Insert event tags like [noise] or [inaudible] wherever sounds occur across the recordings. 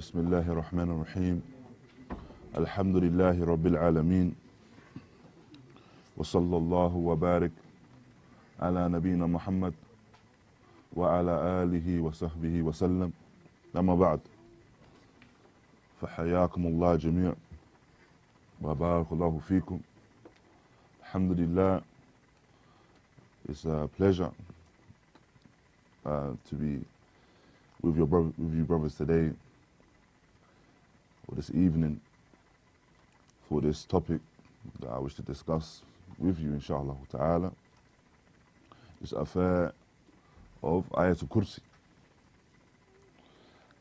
بسم الله الرحمن الرحيم. الحمد لله رب العالمين. وصلى الله وبارك على نبينا محمد وعلى آله وصحبه وسلم. أما بعد فحياكم الله جميعا وبارك الله فيكم. الحمد لله. It's a pleasure uh, to be with your bro- with you brothers today. This evening for this topic that I wish to discuss with you inshallah ta'ala. This affair of Ayatul Kursi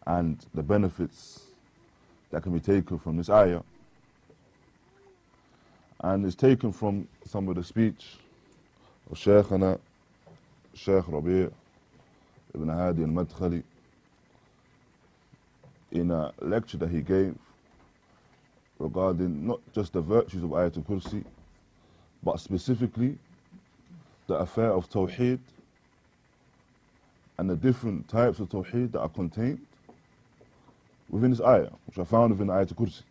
and the benefits that can be taken from this ayah. And it's taken from some of the speech of Shaykhana Shaykh Rabi' ibn Hadi al-Madkhali in a lecture that he gave regarding not just the virtues of Ayatul Kursi, but specifically the affair of Tawheed and the different types of Tawheed that are contained within this ayah, which are found within Ayatul Kursi.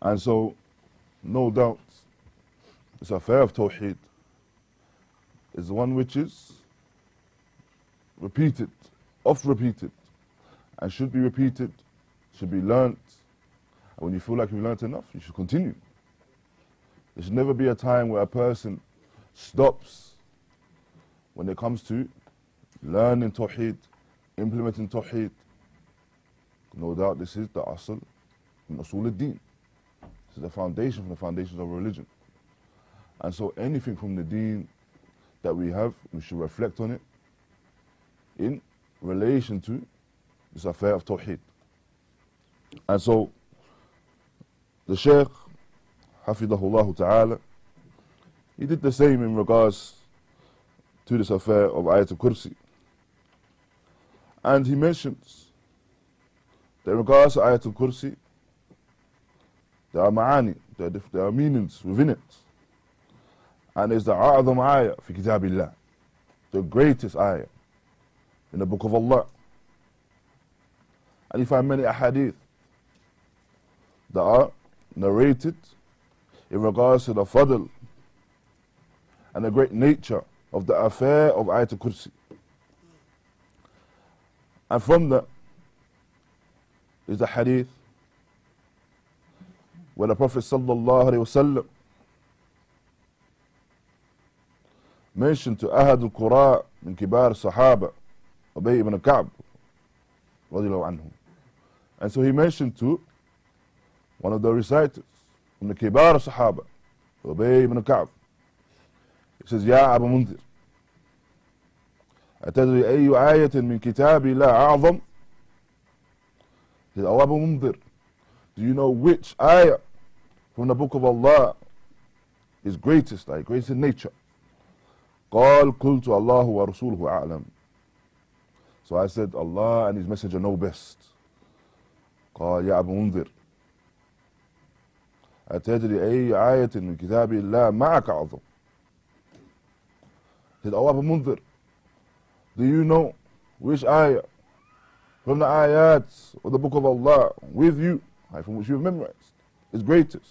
And so, no doubt, this affair of Tawheed is one which is repeated, oft repeated, and should be repeated, should be learnt. And when you feel like you've learnt enough, you should continue. There should never be a time where a person stops when it comes to learning Tawheed, implementing Tawheed. No doubt this is the asl in Usul al-Din. This is the foundation from the foundations of religion. And so anything from the deen that we have, we should reflect on it in relation to this affair of Tawheed. And so the Shaykh, Hafidahullah Ta'ala, he did the same in regards to this affair of Ayatul Kursi. And he mentions that in regards to Ayatul Kursi, there are ma'ani, there are, there are meanings within it. And it's the a'adham ayah fi kitabillah, the greatest ayah in the book of Allah. And you find many ahadith that are narrated in regards to the fadl and the great nature of the affair of Ayatul Kursi. And from that is the hadith where the Prophet wasallam mentioned to Ahad al-Qura min kibar sahaba Ubay ibn Ka'b radiallahu anhu. And so he mentioned to one of the reciters from the kibar sahaba Ubay ibn Ka'b. He says, يا أبا منذر أتدري أي آية من كتاب الله أعظم؟ He said, Oh Abu Mundir, do you know which ayah from the book of Allah is greatest, like greatest in nature? قال قلت الله ورسوله أعلم So I said, Allah and His Messenger know best. قال يا أبو منذر أتدري أي آية من كتاب الله معك أعظم He said, Oh Abu Mundir, do you know which ayah from the ayats of the book of Allah with you, from which you have memorized, is greatest?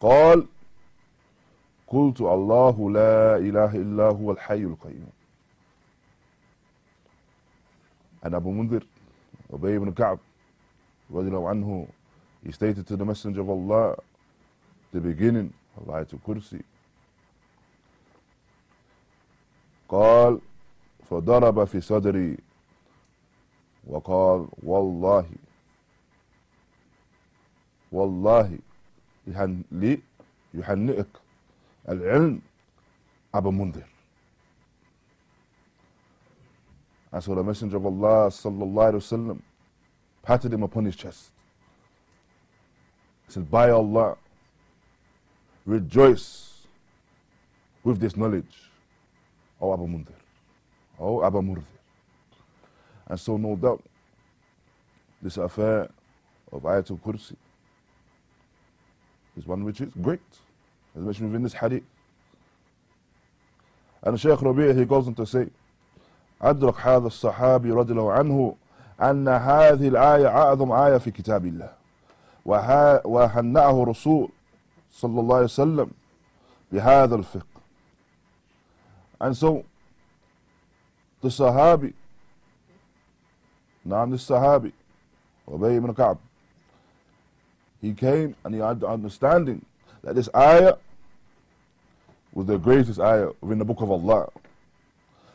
قال قلت الله لا إله إلا هو الحي القيوم And Abu Mundir, Ubay ibn Ka'b, anhu, he stated to the Messenger of Allah, the beginning of Ayatul Kursi, قال فضرب في صدري وقال والله والله يهن لي يهنئك العلم أبا منذر And so the Messenger of Allah wasallam patted him upon his chest. He said, By Allah, rejoice with this knowledge, O Abu Mundir, O Abu Mundir. And so, no doubt, this affair of Ayatul Kursi is one which is great, as mentioned within this hadith. And Shaykh Rabi' he goes on to say, أدرك هذا الصحابي رضي الله عنه أن هذه الآية أعظم آية في كتاب الله وهنأه رسول صلى الله عليه وسلم بهذا الفقه and so the Sahabi نعم Sahabi Ubay ibn Ka'b he came and he had the understanding that this ayah was the greatest ayah in the book of Allah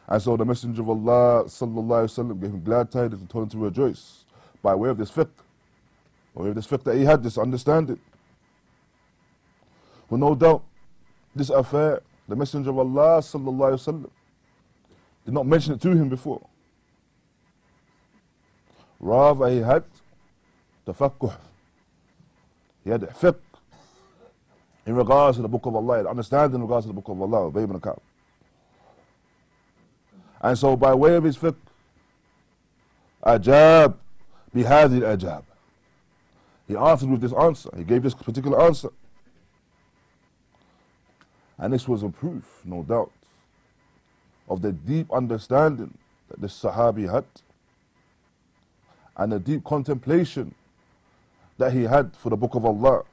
and so the Messenger of Allah sallallahu wasallam gave him glad tidings and told him to rejoice by way of this fiqh, by way of this fiqh that he had, this understanding. Well, no doubt, this affair, the Messenger of Allah sallallahu wasallam did not mention it to him before. Rather, he had tafakkuh. He had fiqh in regards to the book of Allah, understanding in regards to the book of Allah, ibn Ka'b. And so by way of his fiqh, ajab bihadi ajab. He answered with this answer. He gave this particular answer. And this was a proof, no doubt, of the deep understanding that this Sahabi had and the deep contemplation that he had for the Book of Allah.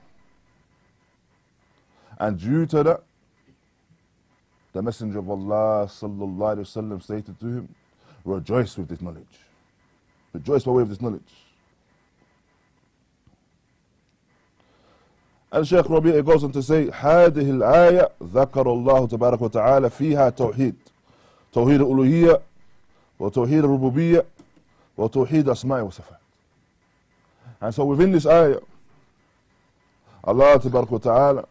And due to that, the Messenger of Allah sallallahu alaihi wasallam stated to him, rejoice with this knowledge. Rejoice by way of this knowledge. And Shaykh Rabi' goes on to say, هذه الآية ذكر الله تبارك وتعالى فيها توحيد توحيد الألوهية وتوحيد الربوبية وتوحيد أسماء وصفات. And so within this ayah, Allah تبارك وتعالى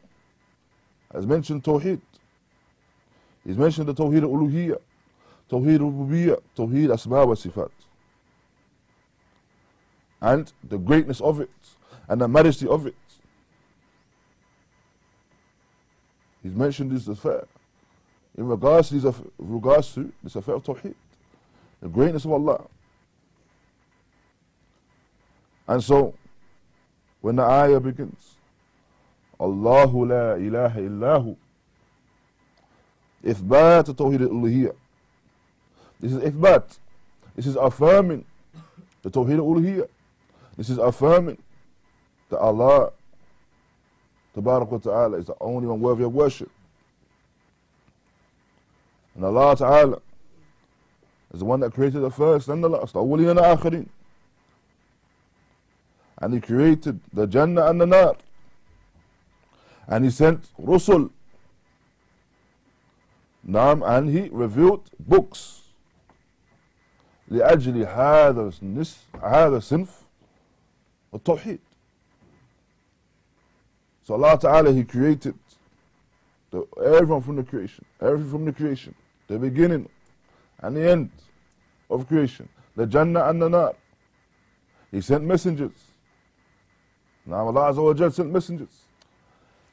has mentioned Tawheed. He's mentioned the Tawheed al-Uluhiyya, Tawheed al-Rububiyyah, Tawheed Asma wa Sifat. And the greatness of it, and the majesty of it. He's mentioned this affair in regards to, this, regards to this affair of Tawheed, the greatness of Allah. And so, when the ayah begins, Allahu la ilaha illahu إثبات توحيد الألوهية This is إثبات This is affirming the Tawheed al-Uluhiyya. This is affirming that Allah Tabarak wa Ta'ala is the only one worthy of worship. And Allah Ta'ala is the one that created the first and the last, the awwalin and the akhirin. And He created the Jannah and the Nar. And He sent Rusul نعم and he revealed books لأجل هذا النصف هذا الصنف التوحيد So Allah Ta'ala He created the, everyone from the creation, everything from the creation, the beginning and the end of creation, the Jannah and the Nar. He sent messengers. Now Allah Azza wa sent messengers.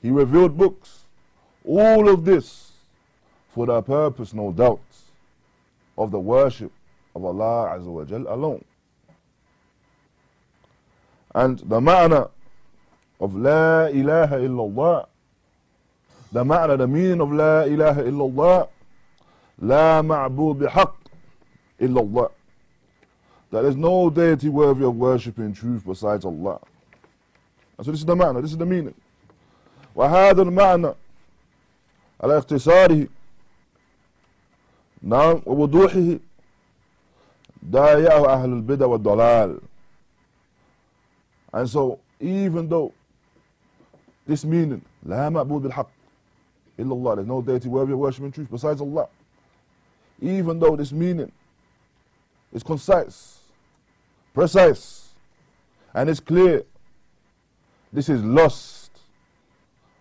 He revealed books. All of this for the purpose, no doubt, of the worship of Allah Azza wa Jal alone. And the ma'na of La ilaha illallah, the ma'na, the meaning of La ilaha illallah, La ma'bud bihaq illallah. There is no deity worthy of worship in truth besides Allah. And so this is the ma'na, this is the meaning. وهذا المعنى على اختصاره نعم ووضوحه ضايعه أهل البدع والضلال and so even though this meaning لا معبود بالحق إلا الله there's no deity worthy of worship in truth besides Allah even though this meaning is concise precise and it's clear this is lost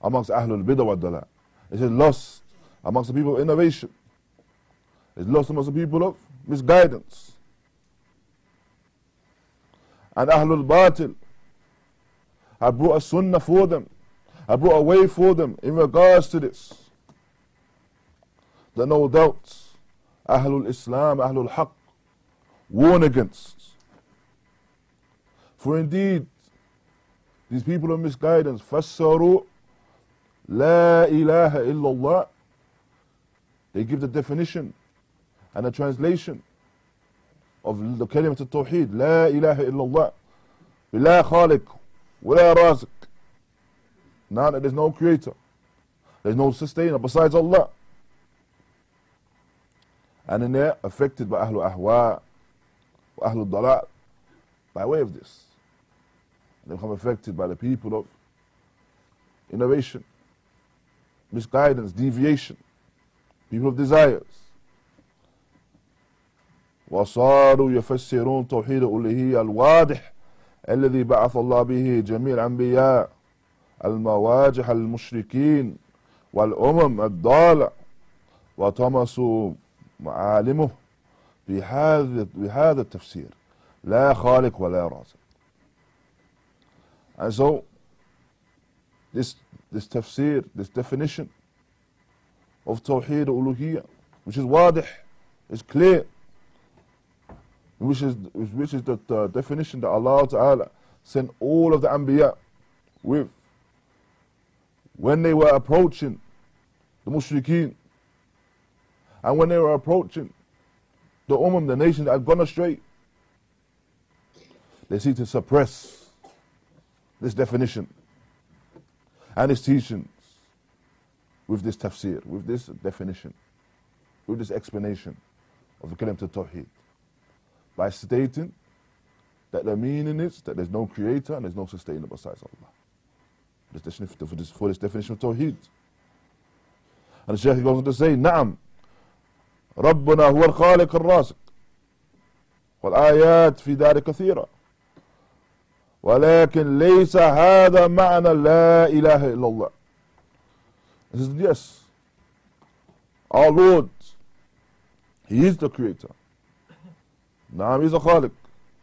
amongst Ahlul Bidah wa Dalal. This is lost amongst the people of innovation. It's lost amongst the people of misguidance. And Ahlul Batil have brought a sunnah for them, have brought a way for them in regards to this. That no doubt Ahlul Islam, Ahlul Haqq warn against. For indeed, these people of misguidance, فسروا لا إله إلا الله. They give the definition and a translation of the kalimat al-tawheed, La ilaha illallah, La khaliq, La razik. Now that there's no creator, there's no sustainer besides Allah. And then they're affected by Ahlul Ahwa, Ahlul Dalal, by way of this. They become affected by the people of innovation, misguidance, deviation, people of desires. وصاروا يفسرون توحيد الألوهية الواضح الذي بعث الله به جميع الأنبياء المواجح المشركين والأمم الضالة. وطمسوا معالمه بهذا بهذا التفسير. لا خالق ولا رازق. And so this this tafsir this definition of Tawheed uluhiyya which is wadih is clear. Which is which is the, definition that Allah Ta'ala sent all of the Anbiya with. When they were approaching the mushrikeen and when they were approaching the Ummah, the nation that had gone astray, they seek to suppress this definition and its teachings with this tafsir, with this definition, with this explanation of the kalim to tawheed by stating that the meaning is that there's no creator and there's no sustainer besides Allah. This definition, for, this, for this definition of tawheed. And the Shaykh goes on to say, نعم ربنا هو الخالق الرازق والآيات في ذلك كثيرة ولكن ليس هذا معنى لا إله إلا الله He says, yes, our Lord, He is the Creator. Naam, He is the Khaliq.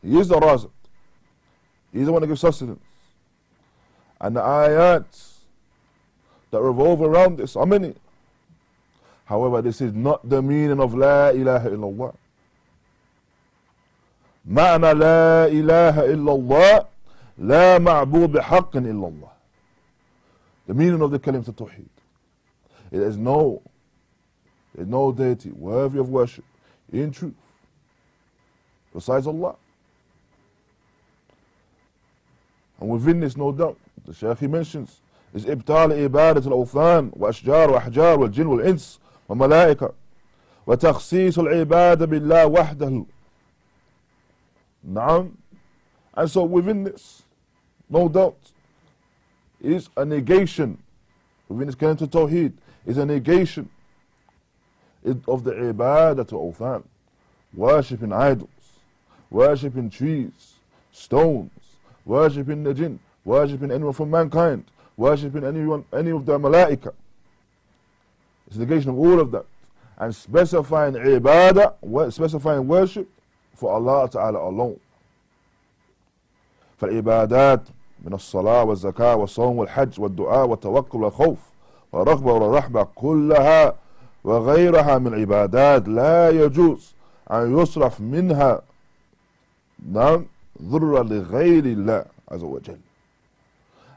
He is the Raziq. He is the one that gives sustenance. And the ayat that revolve around this are many. However, this is not the meaning of La ilaha illallah. معنى لا إله إلا الله لا معبود بحق إلا الله. The meaning of the kalim of tawheed. It is no, there is no deity worthy of worship in truth besides Allah. And within this, no doubt, the Shaykh he mentions is إبطال إبادة الأوثان وأشجار وأحجار والجن والإنس وملائكة وتخصيص العبادة بالله وحده نعم and so within this no doubt is a negation within this kind of tawheed is a negation of the ibadah to awthan worshipping idols Worshipping trees stones worshipping the jinn worshipping anyone from mankind worshipping anyone any of the malaika it's a negation of all of that. And specifying ibadah, specifying worship for Allah Ta'ala alone. فالعبادات من الصلاة والزكاة والصوم والحج والدعاء والتوكل والخوف والرغبة والرحبة كلها وغيرها من العبادات لا يجوز أن يصرف منها نعم ضر لغير الله عز وجل.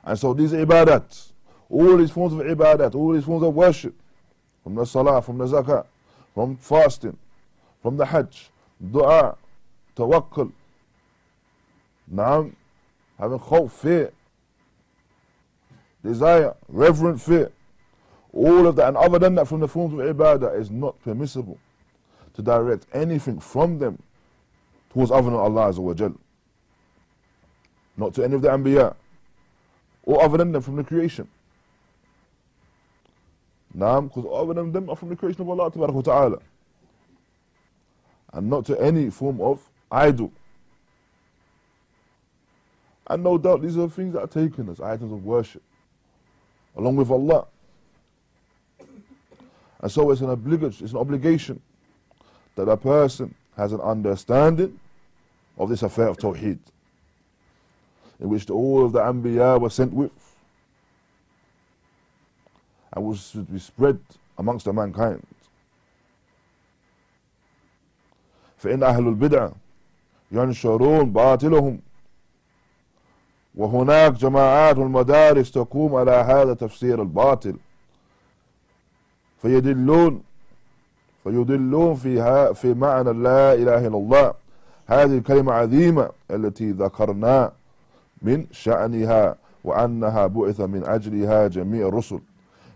And so these ibadat, all these forms of ibadat, all these forms of worship, from the salah, from the zakah, from fasting, from the hajj, dua, tawakkul, naam, having hope, fear, desire, reverent fear, all of that, and other than that, from the forms of ibadah, is not permissible to direct anything from them towards other than Allah Azza Not to any of the Anbiya, or other than them from the creation. Naam, because other than them are from the creation of Allah Ta'ala. And not to any form of idol. And no doubt these are things that are taken as items of worship, along with Allah. And so it's an obligation, it's an obligation that a person has an understanding of this affair of Tawheed, in which all of the Anbiya were sent with and will be spread amongst the mankind. فإن أهل البدع ينشرون باطلهم وهناك جماعات والمدارس تقوم على هذا تفسير الباطل فيدلون فيدلون فيها في معنى لا إله إلا الله. هذه الكلمة عظيمة التي ذكرنا من شأنها وأنها بعث من أجلها جميع الرسل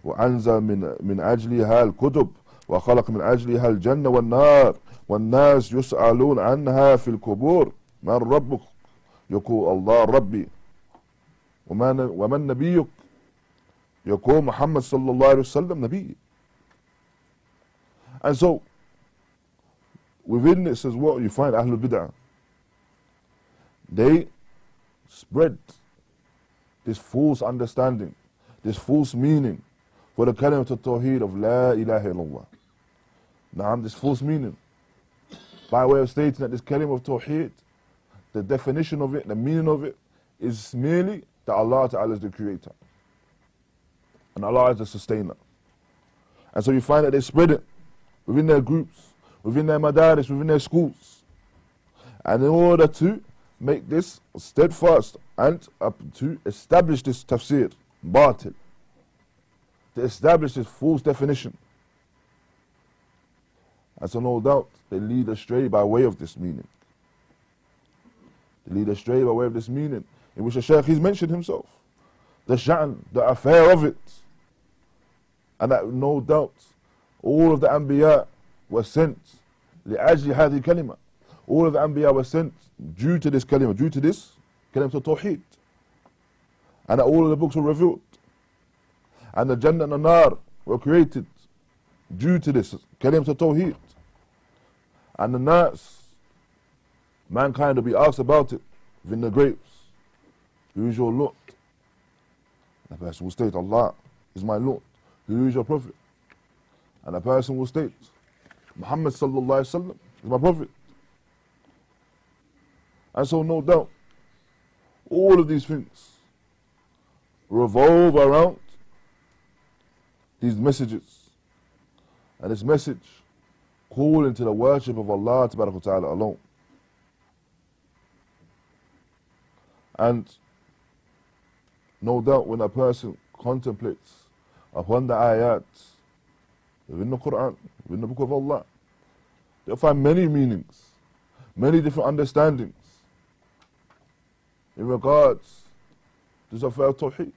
وأنزل من من أجلها الكتب وخلق من أجلها الجنة والنار. والناس يسألون عنها في القبور من ربك؟ يقول الله ربي. ومن ومن نبيك يقول محمد صلى الله عليه وسلم نبي. And so within this as well you find Ahlul Bid'ah. They spread this false understanding this false meaning for the kalimat al-tawheed of La ilaha illallah. Now this false meaning. By way of stating that this kalim of tawheed the definition of it the meaning of it is merely that Allah Ta'ala is the creator. And Allah is the sustainer. And so you find that they spread it within their groups, within their madaris, within their schools. And in order to make this steadfast and to establish this tafsir, batil, to establish this false definition. And so no doubt they lead astray by way of this meaning. They lead astray by way of this meaning, in which the Shaykh he's mentioned himself. The sha'n, the affair of it. And that no doubt all of the Anbiya were sent لأجل هذه الكلمة all of the Anbiya were sent due to this kalima, due to this kalima to Tawheed. And that all of the books were revealed. And the Jannah and the Nar were created due to this kalima to Tawheed. And the Nas, mankind will be asked about it within the graves. Who is your Lord? The person will state, Allah is my Lord. Who is your prophet? And a person will state, Muhammad sallallahu alaihi wasallam is my prophet. And so no doubt, all of these things revolve around these messages. And this message calling to the worship of Allah Ta'ala alone. And no doubt when a person contemplates upon the ayat within the Quran, within the Book of Allah. They'll find many meanings, many different understandings in regards to the affair of Tawheed.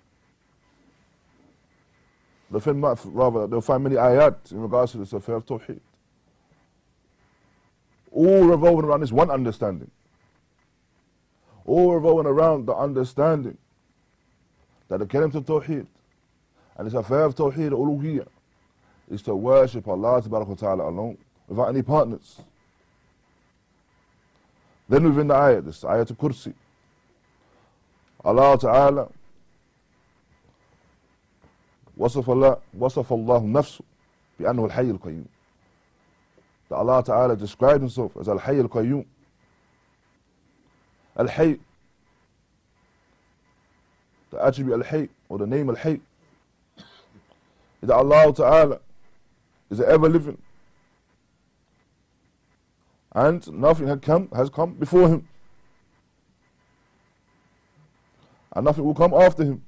They'll find, rather, they'll find many ayat in regards to the affair of Tawheed. All revolving around this one understanding. All revolving around the understanding that the Kalim of Tawheed and a affair of Tawheed uluhiyya is to worship Allah Ta'ala alone without any partners. Then within the ayat, this ayat to Kursi, Allah Ta'ala وصف الله وصف الله نفسه بأنه الحي القيوم. That Allah Ta'ala described himself as Al-Hayy Al-Qayyum. Al-Hayy, the attribute Al-Hayy, or the name Al-Hayy, is that Allah Ta'ala is ever living. And nothing had come, has come before him. And nothing will come after him.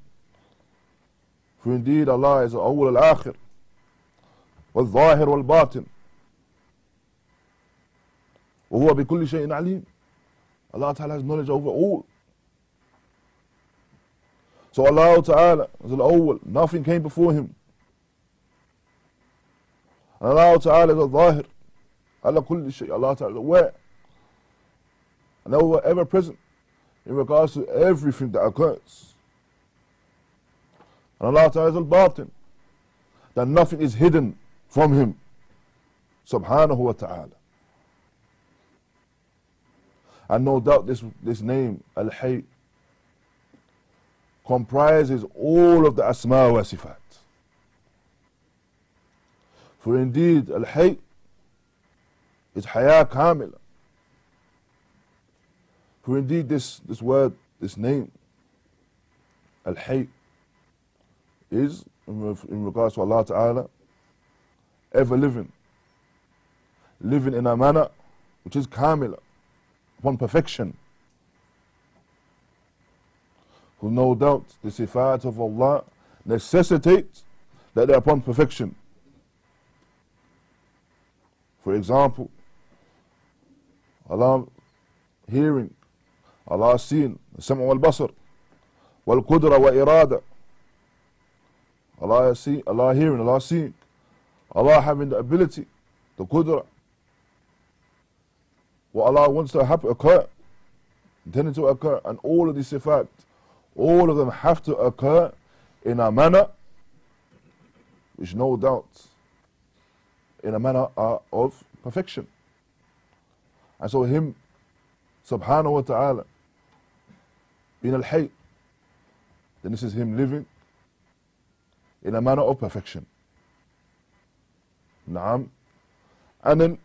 For indeed Allah is al-awwal al-akhir. والظاهر والباطن وهو بكل شيء عليم Allah Ta'ala has knowledge over all. So Allah Ta'ala is al-awwal, nothing came before him. And Allah Ta'ala is al-Zahir. Allah kulli shay. Allah Ta'ala is aware. And Allah ever present in regards to everything that occurs. And Allah Ta'ala is al-Batin. That nothing is hidden from Him. Subhanahu wa Ta'ala. And no doubt this, this name, Al-Hayy, comprises all of the Asma wa Sifat. For indeed, Al-Hayy is Haya Kamila. For indeed, this, this word, this name, Al-Hayy, is, in, in regards to Allah Ta'ala, ever living. Living in a manner which is Kamila, upon perfection. Who no doubt the sifat of Allah necessitate that they are upon perfection. For example, Allah hearing, Allah seeing, السمع والبصر والقدرة وإرادة. Allah see, Allah hearing, Allah seeing, Allah having the ability, the qudra. What Allah wants to happen occur, intended to occur, and all of these sifat, all of them have to occur in a manner which no doubt in a manner uh, of perfection. And so him, subhanahu wa ta'ala, being al-hay, then this is him living in a manner of perfection. Naam. And then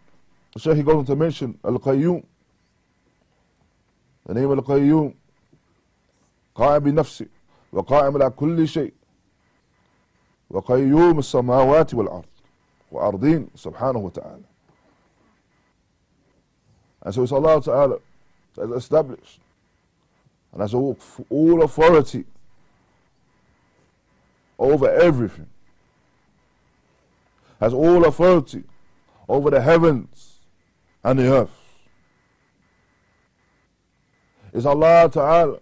the Shaykh goes on to mention Al-Qayyum. The name Al-Qayyum قائم بنفسه وقائم على كل شيء وقيوم السماوات والأرض وأرضين سبحانه وتعالى And so it's Allah Ta'ala that is established and has all, all authority over everything. Has all authority over the heavens and the earth. It's Allah Ta'ala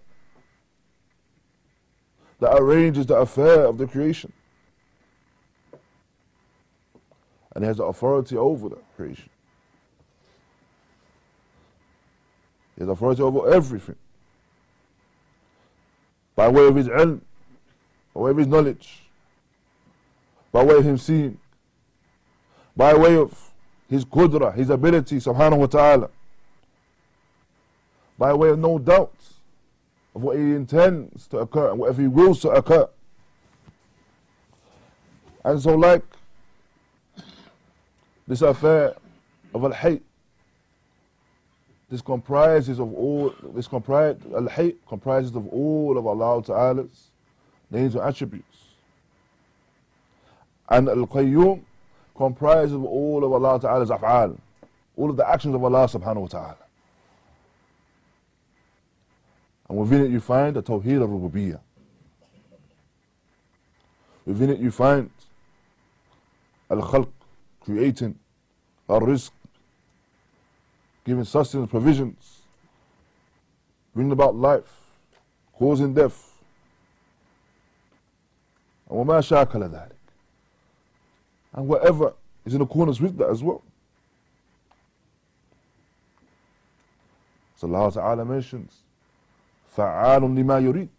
that arranges the affair of the creation. And has authority over the creation. He has authority over everything. By way of his ilm, by way of his knowledge, by way of him seeing, by way of his qudra, his ability, subhanahu wa ta'ala, by way of no doubt of what he intends to occur and whatever he wills to occur. And so, like this affair of al hayy this comprises of all, this comprise, al hayy comprises of all of Allah Ta'ala's names and attributes. And al qayyum comprises of all of Allah Ta'ala's af'al, all of the actions of Allah Subhanahu wa Ta'ala. And within it you find the Tawheed of Rububiyyah. Within it you find Al-Khalq, creating ar-rizq, giving sustenance, provisions, bringing about life, causing death. وما شاكل ذلك and whatever is in accordance with that as well. So Allah Ta'ala mentions فَعَالٌ لِمَا يُرِيد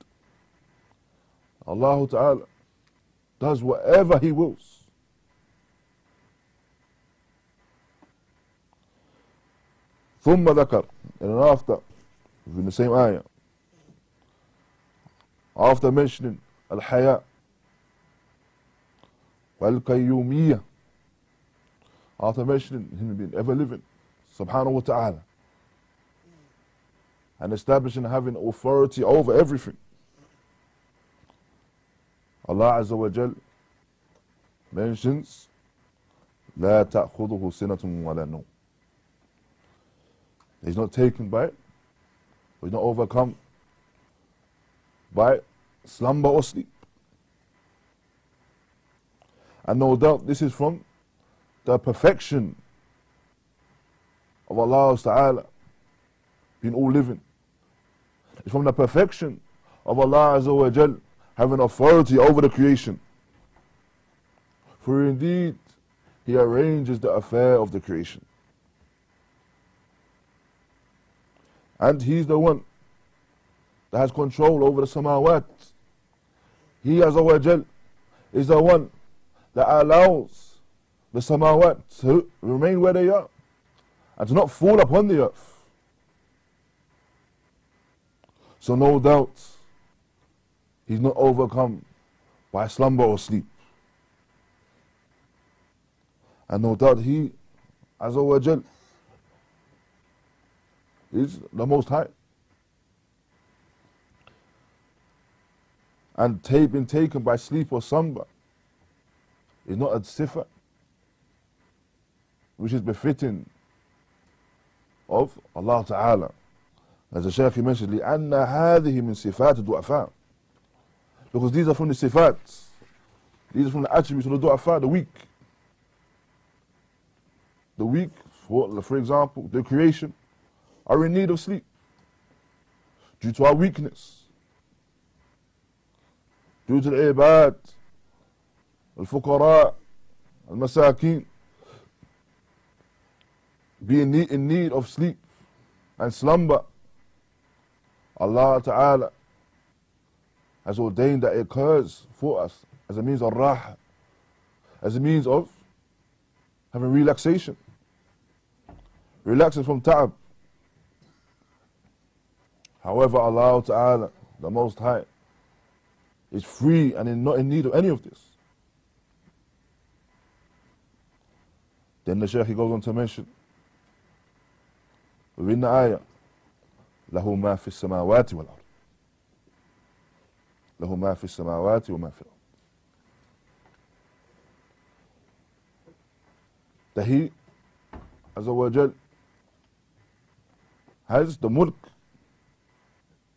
Allah Ta'ala does whatever He wills. ثم ذكر. ان أنا افتا في نسيم آية. افتا مشن الحياة والقيومية. افتا مشن هم بين ايفر سبحانه وتعالى. And establishing having authority over everything. الله عز وجل mentions لا تأخذه سنة ولا نوم. He's not taken by it. He's not overcome by slumber or sleep. And no doubt this is from the perfection of Allah Ta'ala being all living. It's from the perfection of Allah Azza wa Jal having authority over the creation. For indeed, He arranges the affair of the creation. And He's the one that has control over the samawat. He Azza wa Jal is the one that allows the samawat to remain where they are and to not fall upon the earth. So no doubt he's not overcome by slumber or sleep. And no doubt he, Azza wa Jal, is the Most High. And being taken by sleep or slumber is not a sifa which is befitting of Allah Ta'ala. As the Shaykh mentioned, لأن هذه من صفات الضعفاء. Because these are from the sifat. These are from the attributes of the du'afa, the weak. The weak, for, for example, the creation, are in need of sleep. due to our weakness, due to the ibad, al-fuqara, al-masakin, being in need of sleep and slumber. Allah Ta'ala has ordained that it occurs for us as a means of raha, as a means of having relaxation, relaxing from ta'ab. However, Allah Ta'ala, the Most High, is free and not in need of any of this. Then the Shaykh goes on to mention within the ayah, له ما في السماوات والأرض له ما في السماوات وما في الأرض that he Azza wa Jal has the mulk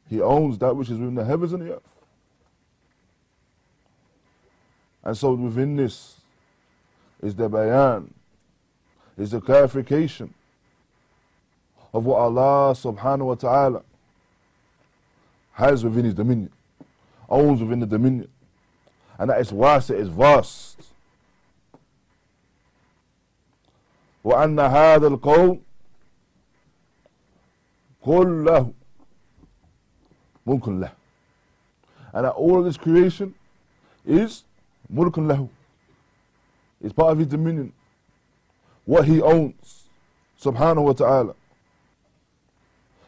he owns that which is within the heavens and the earth and so within this is the bayan is the clarification of what Allah subhanahu wa ta'ala has within his dominion, owns within the dominion. And that is vast, it is vast. وأن هذا القول كله ملك له and that all of this creation is ملك له it's part of his dominion what he owns subhanahu wa ta'ala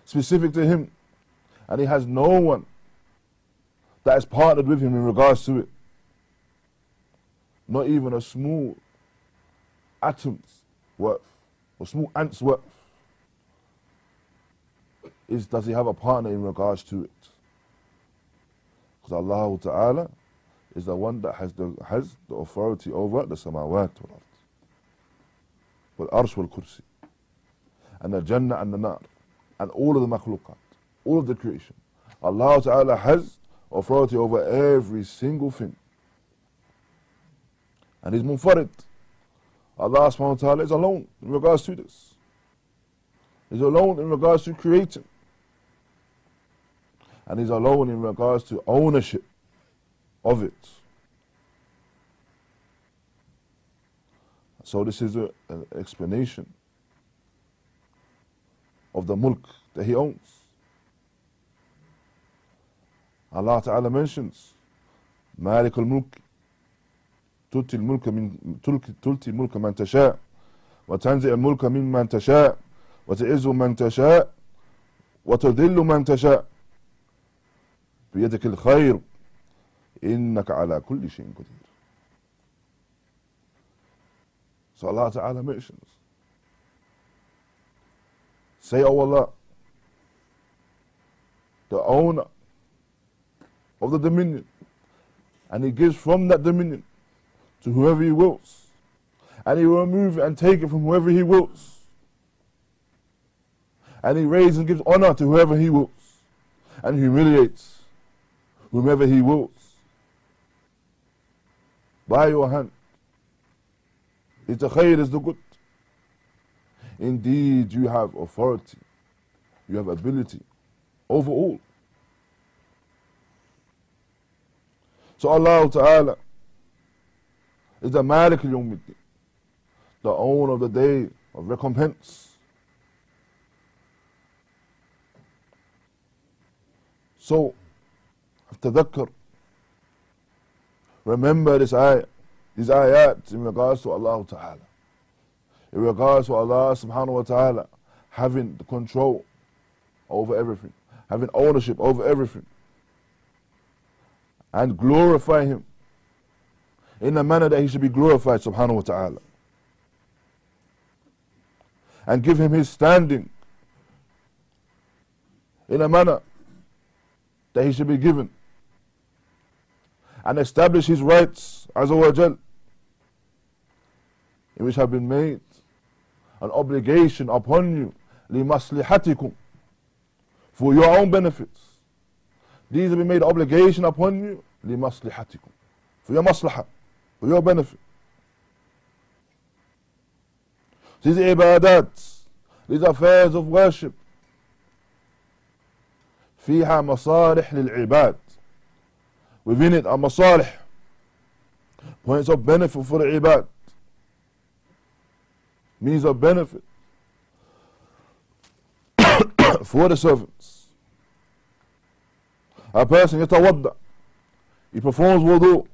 specific to him. And he has no one that is partnered with him in regards to it. Not even a small atom's worth or small ant's worth. Is does he have a partner in regards to it? Because Allah Ta'ala is the one that has the has the authority over the samawat wal wal arsh wal kursi and the jannah and the nar and all of the makhluqat, all of the creation. Allah Ta'ala has authority over every single thing. And He's munfarid. Allah subhanahu wa ta'ala is alone in regards to this. He's alone in regards to creating And He's alone in regards to ownership of it. So this is an explanation of the mulk that he owns. Allah Ta'ala mentions مالك الملك تؤتي الملك من تؤتي الملك من تشاء وتنزع الملك ممن تشاء وتعز من تشاء وتذل من تشاء بيدك الخير إنك على كل شيء قدير So Allah Ta'ala mentions Say, Oh Allah, the owner of the dominion, and He gives from that dominion to whoever He wills, and He will remove it and take it from whoever He wills, and He raises and gives honor to whoever He wills, and humiliates whomever He wills. By your hand It's the khair, is the good. Indeed, you have authority, you have ability over all. So Allah Ta'ala is the Malik al the owner of the day of recompense. So, تذكر remember this ayah, these ayat in regards to Allah Ta'ala in regards to Allah subhanahu wa ta'ala having the control over everything, having ownership over everything, and glorify Him in a manner that He should be glorified subhanahu wa ta'ala. And give Him His standing in a manner that He should be given. and establish his rights as Azza wa Jal, which have been made an obligation upon you لِمَصْلِحَتِكُمْ for your own benefits. These have been made obligation upon you لِمَصْلِحَتِكُمْ for your maslahah, for your benefit. These ibadat, these affairs of worship فيها مصالح للعباد within it are مصالح points of benefit for the ibad means of benefit [coughs] for the servants a person يتوضأ he performs wudu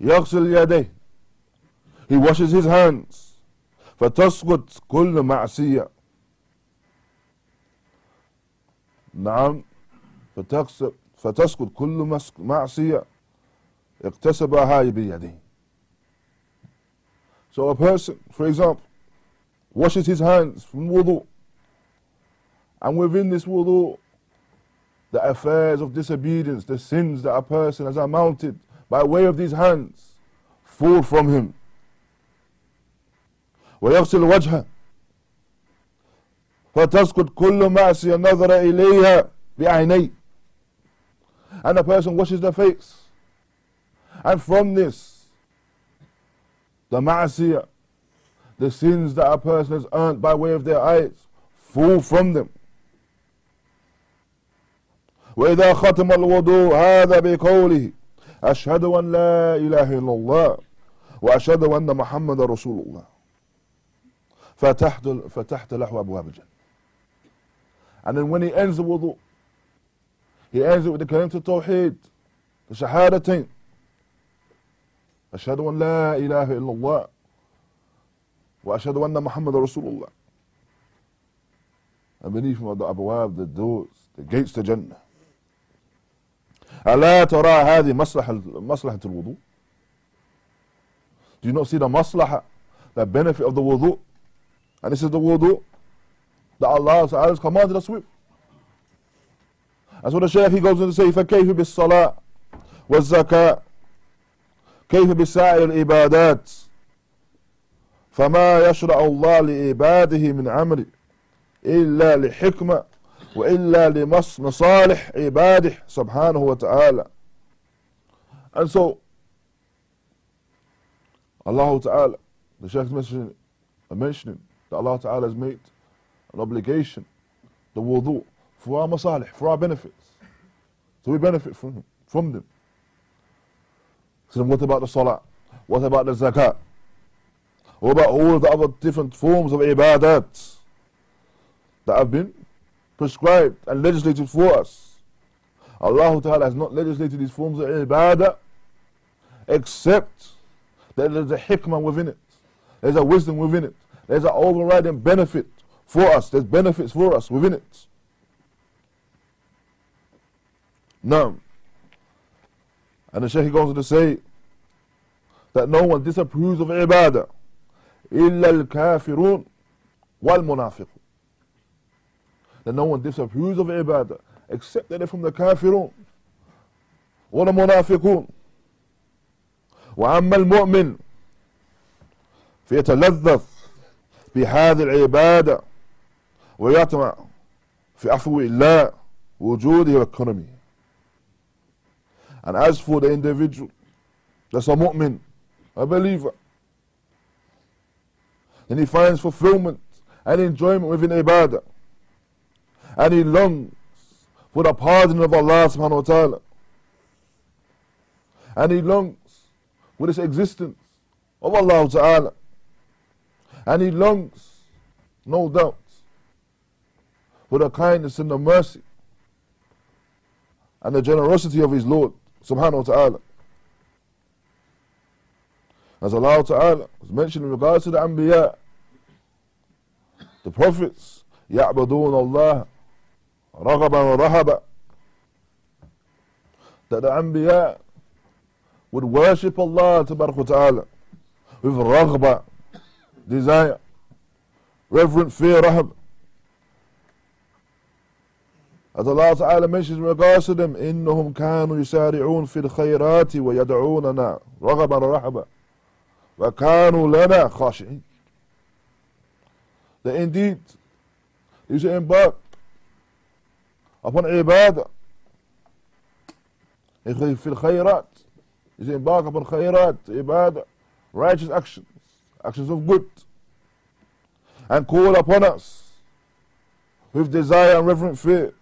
يغسل يديه he washes his hands فتسقط كل معصية نعم فتسقط فتسقط كل معصية اكتسبها بيده So a person, for example, washes his hands from wudu, and within this wudu, the affairs of disobedience, the sins that a person has amounted by way of these hands, fall from him. ويغسل وجهه فتسقط كل معصية نظر إليها بعينيه and a person washes their face and from this the ma'asiyah the sins that a person has earned by way of their eyes fall from them وإذا ختم الوضوء هذا بقوله أشهد أن لا إله إلا الله وأشهد أن محمد رسول الله فتحت فتحت له أبواب الجنة and then when he ends the wudu he ends it with the kalim أشهد أن لا إله إلا الله وأشهد أن محمد رسول الله beneath him are the abwab the doors the gates to Jannah ألا ترى هذه مصلحة مصلحة الوضوء Do you not see the maslahah, the benefit of the wudu? And this is the wudu that Allah has commanded us with. That's what the Shaykh goes on to say, فكيف بالصلاة والزكاة كيف بسائر العبادات فما يشرع الله لعباده من عمل إلا لحكمة وإلا لمصالح عباده سبحانه وتعالى and so Allah Ta'ala the Shaykh mentioning, mentioning that Allah Ta'ala has made an obligation the wudu for our masalih, for our benefits so we benefit from from them so what about the salah what about the zakat what about all the other different forms of ibadat that have been prescribed and legislated for us. Allah Ta'ala has not legislated these forms of ibadah except that there's a hikmah within it. There's a wisdom within it. There's an overriding benefit for us. There's benefits for us within it. Now, and the Shaykh goes on to say that no one disapproves of ibadah إلا الكافرون والمنافقون that no one disapproves of ibadah except that they're from the kafirun ولا منافقون وأما المؤمن فيتلذذ بهذه العبادة ويطمع في عفو الله وجوده وكرمه and as for the individual that's a mu'min a believer then he finds fulfillment and enjoyment within ibadah and he longs for the pardon of Allah subhanahu wa ta'ala. And he longs for this existence of Allah ta'ala. And he longs, no doubt, for the kindness and the mercy and the generosity of his Lord subhanahu wa ta'ala. As Allah Ta'ala was mentioned in regards to the Anbiya, the prophets, يعبدون الله رغبا ورهبا that the Anbiya would worship Allah ta'ala with raghba, desire, reverent fear, rahab. As Allah Ta'ala mentions in regards to them, إنهم كانوا يسارعون في الخيرات ويدعوننا رغبا ورهبا وكانوا لنا خاشعين. That indeed, used to embark upon ibadah في الخيرات is embark upon khairat, ibadah, righteous actions, actions of good, and call upon us with desire and reverent fear,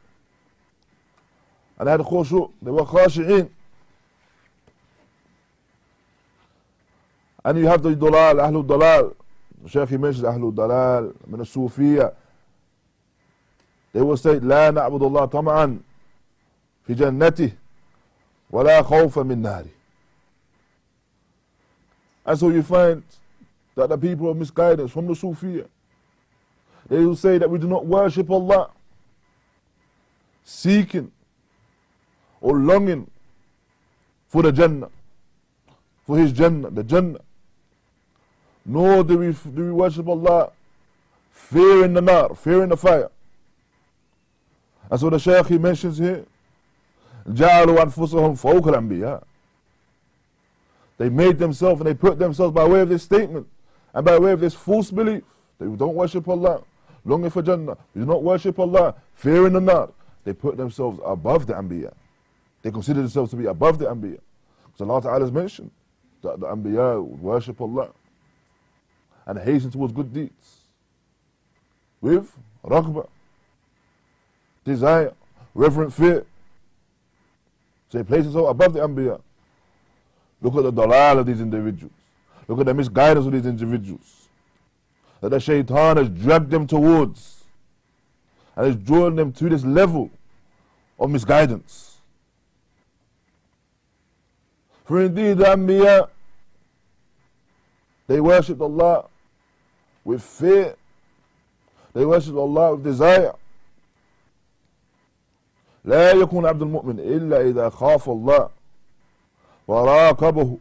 They had khushu, they khashi'in. And you dalal. The Shaykh he mentions dalal, min al-sufiyya. They will say, لا نعبد الله طمعا في جنته ولا خوفا من ناره. And so you find that the people of misguidance from the Sufiya, they will say that we do not worship Allah, seeking or longing for the Jannah, for His Jannah, the Jannah. Nor do we, do we worship Allah fearing the nar, fearing the fire. And so the Shaykh he mentions here, جعلوا أنفسهم فوق الأنبياء they made themselves and they put themselves by way of this statement and by way of this false belief. They don't worship Allah, longing for Jannah. They do not worship Allah, fearing the nar. They put themselves above the Anbiya. They consider themselves to be above the Anbiya. Because Allah Ta'ala has mentioned that the Anbiya worship Allah and hasten towards good deeds with raghbah, desire, reverent fear. So they place themselves above the Anbiya. Look at the dalal of these individuals. Look at the misguidance of these individuals. That the shaitan has dragged them towards and has drawn them to this level of misguidance. For indeed the Anbiya, they worshipped Allah with fear. They worshipped Allah with desire. لا يكون عبد المؤمن إلا إذا خاف الله وراقبه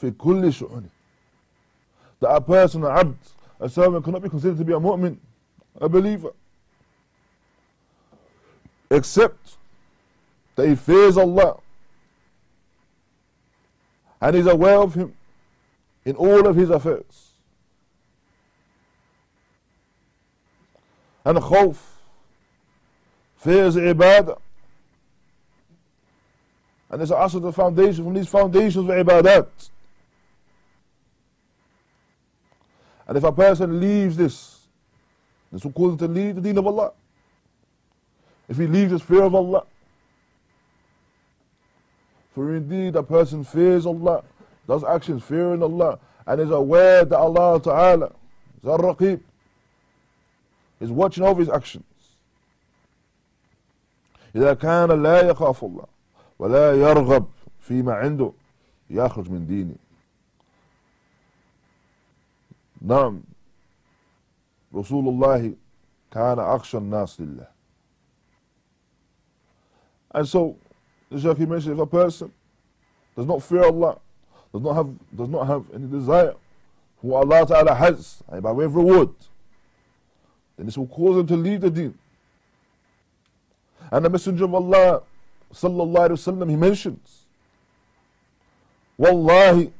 في كل شؤونه that a person, a abd, a servant cannot be considered to be a mu'min, a believer, except that he fears Allah and is aware of Him in all of his affairs. And khawf, fears ibadah, and is also the foundation from these foundations of ibadat. And if a person leaves this, this will cause him to leave the deen of Allah. If he leaves this fear of Allah. For indeed a person fears Allah, does actions fearing Allah, and is aware that Allah Ta'ala is al-Raqib, is watching over his actions. إذا كان لا يخاف الله ولا يرغب فيما عنده يخرج من دينه نعم رسول الله كان أخشى الناس لله And so, the Shaykh mentioned, if a person does not fear Allah, does not have, does not have any desire for what Allah Ta'ala has, by way of reward, then this will cause him to leave the deen. And the Messenger of Allah sallallahu alayhi wasallam, he mentions, Wallahi,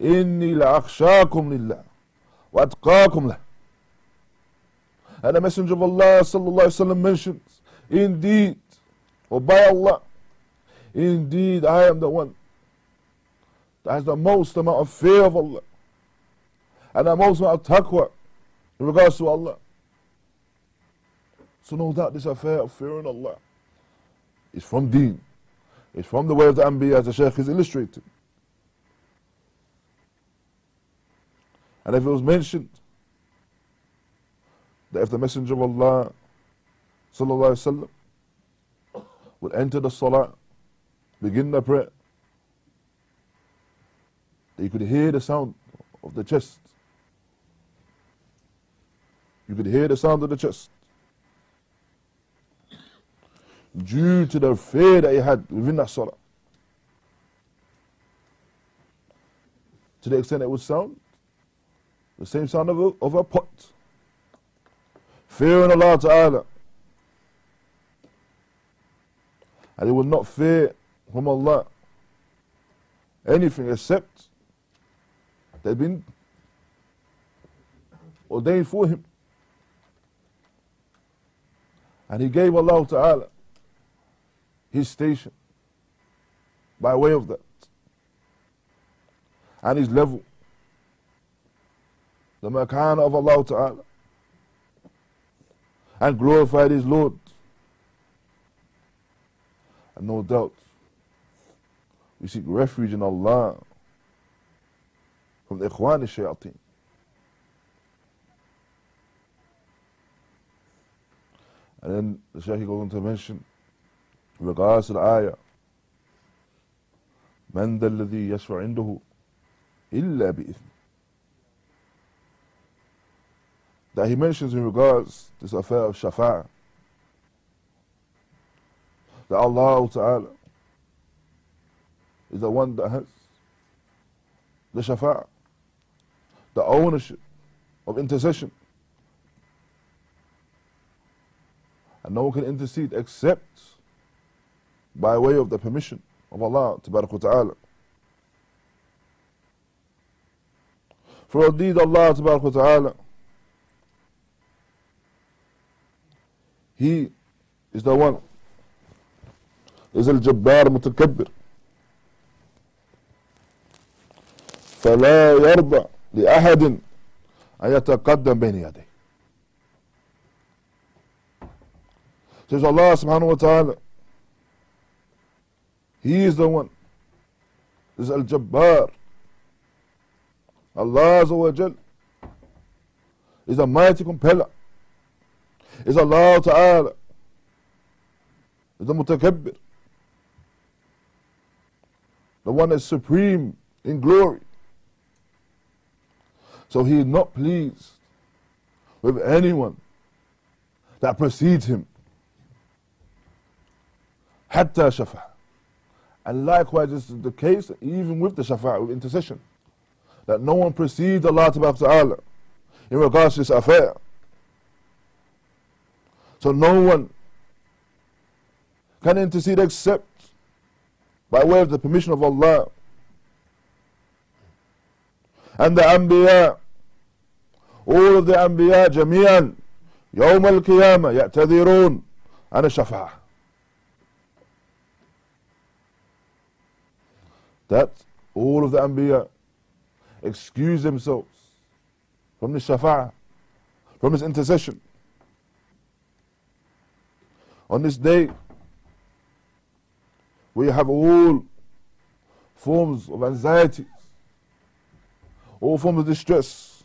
inni la'akhshakum lillah, wa atqakum lah. And the Messenger of Allah sallallahu alayhi wasallam mentions, indeed, or by Allah, indeed I am the one that has the most amount of fear of Allah and the most amount of taqwa in regards to Allah. So no doubt this affair of fearing Allah it's from deen. It's from the way of the Anbiya as the Shaykh is illustrated. And if it was mentioned that if the Messenger of Allah wasallam would enter the salah, begin the prayer, you could hear the sound of the chest. You could hear the sound of the chest. due to the fear that he had within that salah. To the extent it would sound the same sound of a, of a pot. Fearing Allah Ta'ala. And he would not fear from Allah anything except that had been ordained for him. And he gave Allah Ta'ala his station by way of that. And his level. The makan of Allah Ta'ala. And glorified his Lord. And no doubt, we seek refuge in Allah from the Ikhwan al-Shayateen. And then the Shaykh goes on to mention, in regards to the ayah, من ذا الذي يشفع عنده إلا بإذنه that he mentions in regards to this affair of shafa'ah that Allah Ta'ala is the one that has the shafa'ah, the ownership of intercession. And no one can intercede except by way of the permission of Allah Ta'ala. For indeed Allah Ta'ala, He is the one. Is al-Jabbar Mutakabbir. فلا يرضى لأحد أن يتقدم بين يديه Says Allah subhanahu wa ta'ala He is the one is Al-Jabbar Allah Azza is a mighty compeller is Allah Ta'ala is the Mutakabbir the one that's supreme in glory. So he is not pleased with anyone that precedes him. Hatta shafa. And likewise, this is the case even with the shafa, with intercession. That no one precedes Allah Ta'ala in regards to this affair. So no one can intercede except by way of the permission of Allah. And the Anbiya, all of the Anbiya جميعا يوم القيامة يعتذرون عن الشفاعة. That all of the Anbiya excuse themselves from the Shafa'ah, from his intercession. On this day, we have all forms of anxiety, all forms of distress.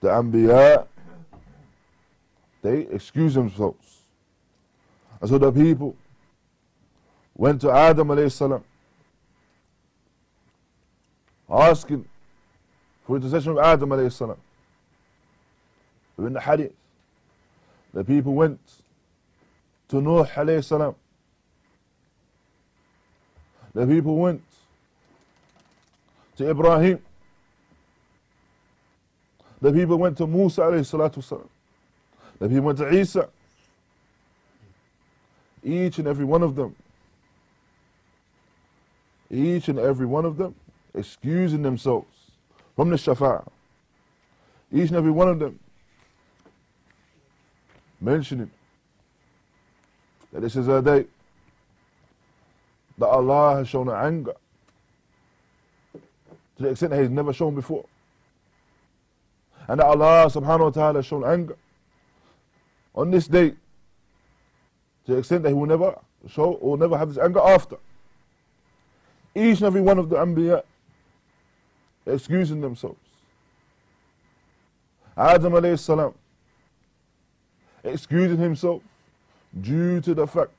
The Anbiya, they excuse themselves. And so the people went to Adam alayhi salam, asking for intercession of Adam alayhi salam. In the hadith, the people went to Nuh alayhi salam. The people went to Ibrahim. The people went to Musa alayhi salatu salam. The people went to Isa. Each and every one of them, each and every one of them excusing themselves from the shafa. Each and every one of them mentioning that this is a day that Allah has shown anger to the extent that He's never shown before. And that Allah subhanahu wa ta'ala has shown anger on this day to the extent that He will never show or never have His anger after. Each and every one of the Anbiya excusing themselves. Adam alayhi salam excusing himself due to the fact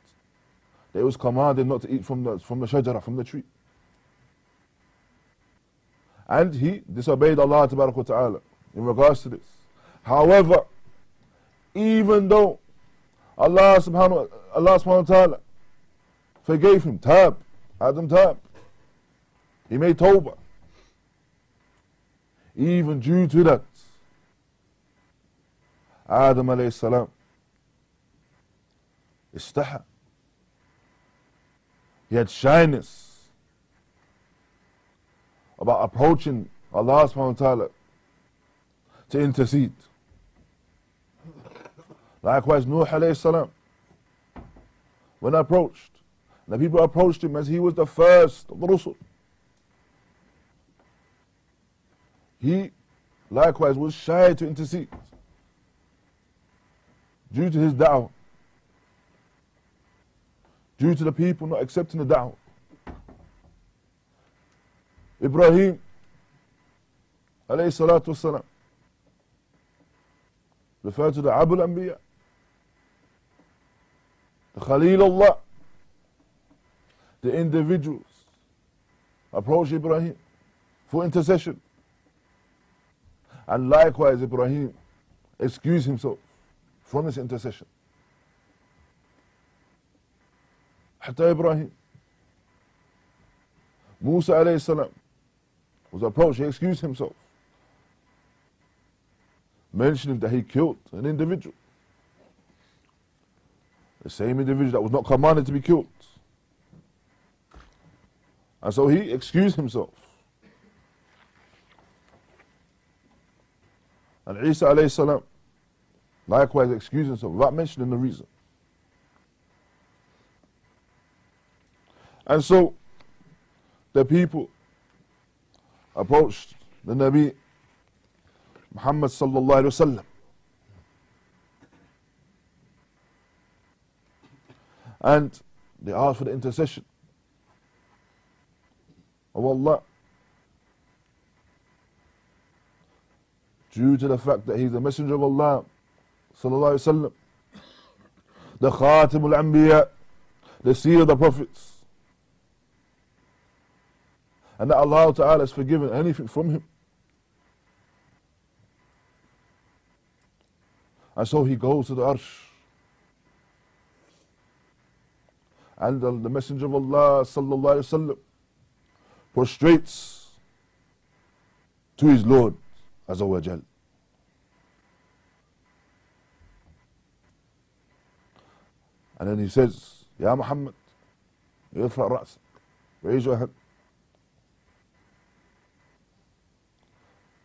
that he was commanded not to eat from the, from the shajara, from the tree. And he disobeyed Allah Ta'ala in regards to this. However, even though Allah subhanahu, Allah subhanahu wa ta'ala forgave him, tab, Adam tab, he made tawbah. Even due to that, Adam alayhi salam istaha. He had shyness about approaching Allah subhanahu wa ta'ala to intercede. Likewise, Nuh alayhi salam, when approached, the people approached him as he was the first of the Rusul. He likewise was shy to intercede due to his da'wah. due to the people not accepting the da'wah. إبراهيم عليه الصلاة والسلام بفاته ده الأنبياء خليل الله the individuals approach Ibrahim for intercession and likewise Ibrahim excuse himself from his intercession حتى إبراهيم موسى عليه السلام was approached, he excused himself, mentioning that he killed an individual. The same individual that was not commanded to be killed. And so he excused himself. And Isa alayhi salam likewise excused himself without mentioning the reason. And so the people approached the Nabi Muhammad sallallahu alaihi wasallam. And they asked for the intercession of Allah due to the fact that he's the messenger of Allah sallallahu alaihi wasallam the khatim al-anbiya the seal of the prophets and that Allah Ta'ala has forgiven anything from him. And so he goes to the arsh. And the, the Messenger of Allah sallallahu alayhi wasallam prostrates to his Lord Azza wa Jal. And then he says, Ya Muhammad, ارفع رأسك raise your hand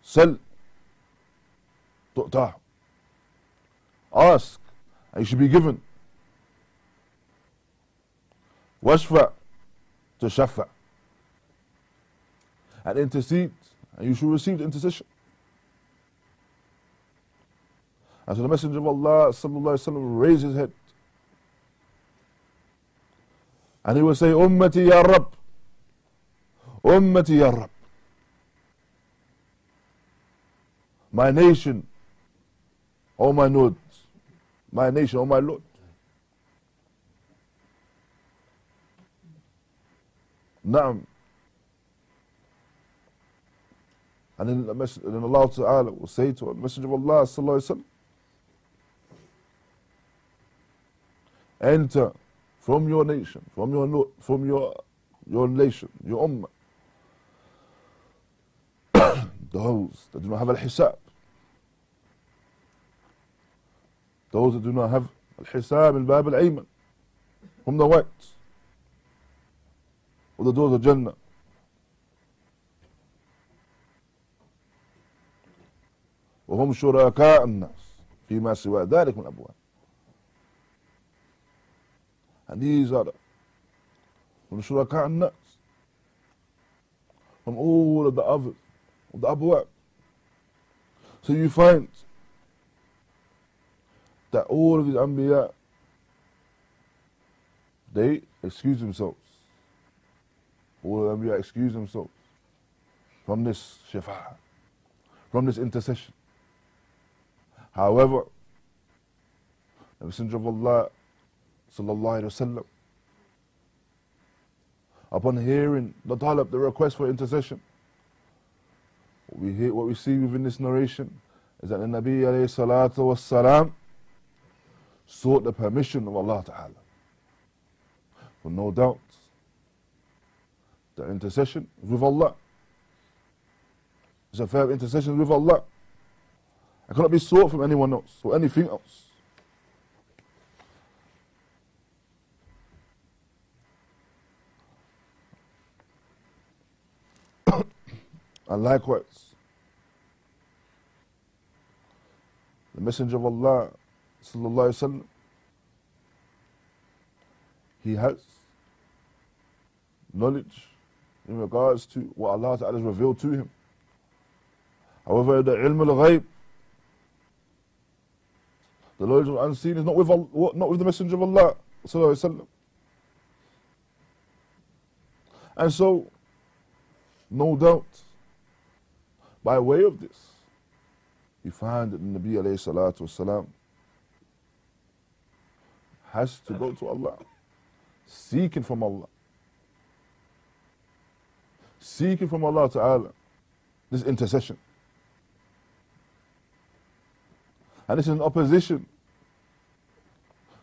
سل تؤتاه ask and you should be given واشفع تشفع and intercede and you should receive the intercession and so the messenger of Allah sallallahu alaihi wasallam raised his head and he will say ummati ya rab ummati ya rab My nation, O my Lord, my nation, O my Lord. Naam. And then, then Allah Ta'ala will say to the Messenger of Allah Sallallahu Alaihi Wasallam, enter from your nation, from your from your your nation, your ummah, [coughs] those that do not have al-hisab, those that do not have al-hisab al-bab al-ayman, from the right, or the doors of Jannah. وهم شركاء الناس فيما سوى ذلك من الأبواب and these are from شركاء الناس from all of the others of the abwab so you find that all of his anbiya they excuse themselves. All of the anbiya excuse themselves from this shafa'a from this intercession. However, the Messenger of Allah sallallahu alaihi wasallam, upon hearing the talab, the request for intercession, what we hear, what we see within this narration is that the Nabi alayhi salatu wasalam sought the permission of Allah Ta'ala. For no doubt, the intercession is with Allah. It's a fair intercession with Allah. I cannot be sought from anyone else or anything else. [coughs] and likewise, the Messenger of Allah, sallallahu alaihi wasallam, he has knowledge in regards to what Allah Ta'ala has revealed to him. However, the ilm al-ghayb, the knowledge of unseen is not with, Allah, not with the Messenger of Allah. sallallahu alaihi wasallam. And so, no doubt, by way of this, you find that the Nabi alayhi salatu wasalam has to go to Allah, seeking from Allah. Seeking from Allah Ta'ala this intercession. And this is in opposition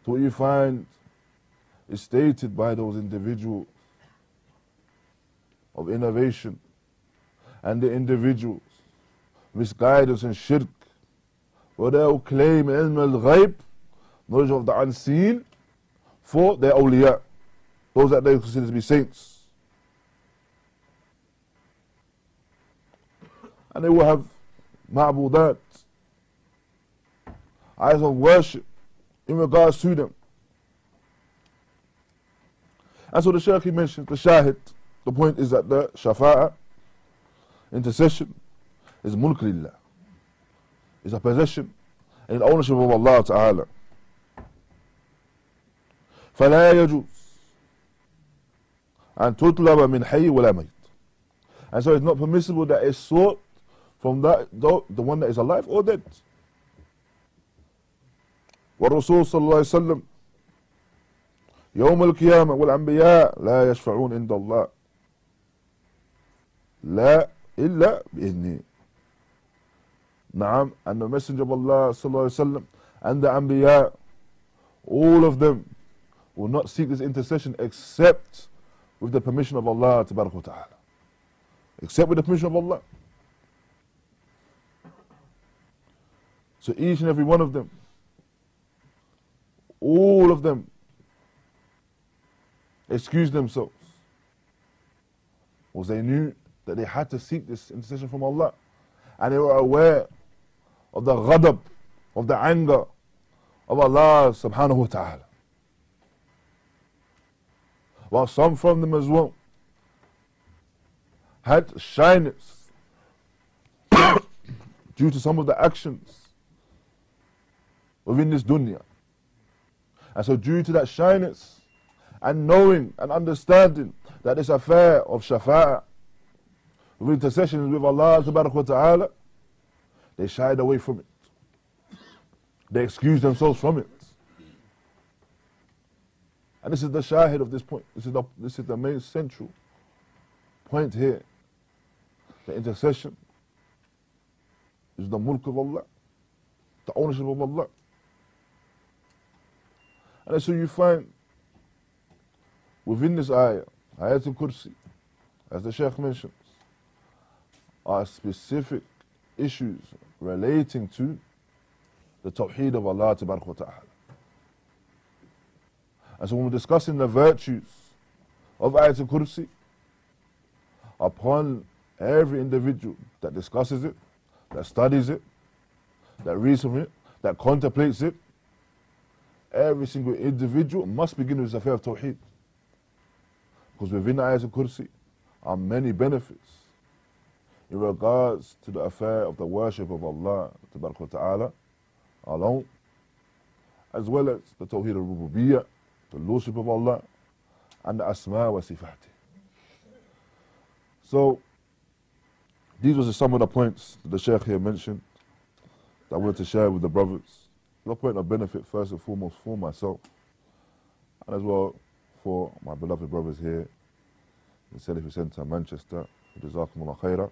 to what you find is stated by those individuals of innovation and the individuals misguidance and shirk where they'll claim ilm al-ghayb knowledge of the unseen for their awliya those that they consider to be saints. And they will have ma'budat eyes of worship in regards to them. And so the Shaykh he mentions the shahid. The point is that the shafa'a intercession is mulk lillah. Is a possession and ownership of Allah Ta'ala فلا يجوز أن تطلب من حي ولا ميت and so it's not permissible that it's sought from that the one that is alive or dead والرسول صلى الله عليه وسلم يوم القيامة والأنبياء لا يشفعون عند الله لا إلا بإذنه نعم and the messenger of Allah صلى الله عليه وسلم and the Anbiya all of them will not seek this intercession except with the permission of Allah ta'ala. Except with the permission of Allah. So each and every one of them, all of them, excused themselves. Was they knew that they had to seek this intercession from Allah. And they were aware of the ghadab, of the anger of Allah subhanahu wa ta'ala. While some from them as well had shyness [coughs] due to some of the actions within this dunya. And so due to that shyness and knowing and understanding that this affair of shafa'ah, with intercessions with Allah subhanahu wa ta'ala, they shied away from it. They excused themselves from it. And this is the shahid of this point. This is the, this is the main central point here. The intercession is the mulk of Allah, the ownership of Allah. And so you find within this ayah, Ayatul Kursi, as the Shaykh mentions, are specific issues relating to the Tawheed of Allah Ta'ala. And so when we're discussing the virtues of Ayatul Kursi, upon every individual that discusses it, that studies it, that reads from it, that contemplates it, every single individual must begin with the affair of Tawheed. Because within Ayatul Kursi are many benefits in regards to the affair of the worship of Allah Ta'ala alone, as well as the Tawheed al-Rububiyyah, the Lordship of Allah, and the Asma wa Sifati. So, these were some of the points that the Shaykh here mentioned that I wanted to share with the brothers. The point of benefit, first and foremost, for myself, and as well for my beloved brothers here in Salafi Centre, Manchester. جزاكم الله خيرا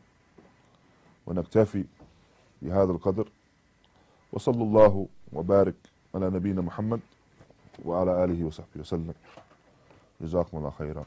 ونكتفي بهذا القدر وصلى الله وبارك على نبينا محمد وعلى آله وصحبه وسلم. جزاكم الله خيرا.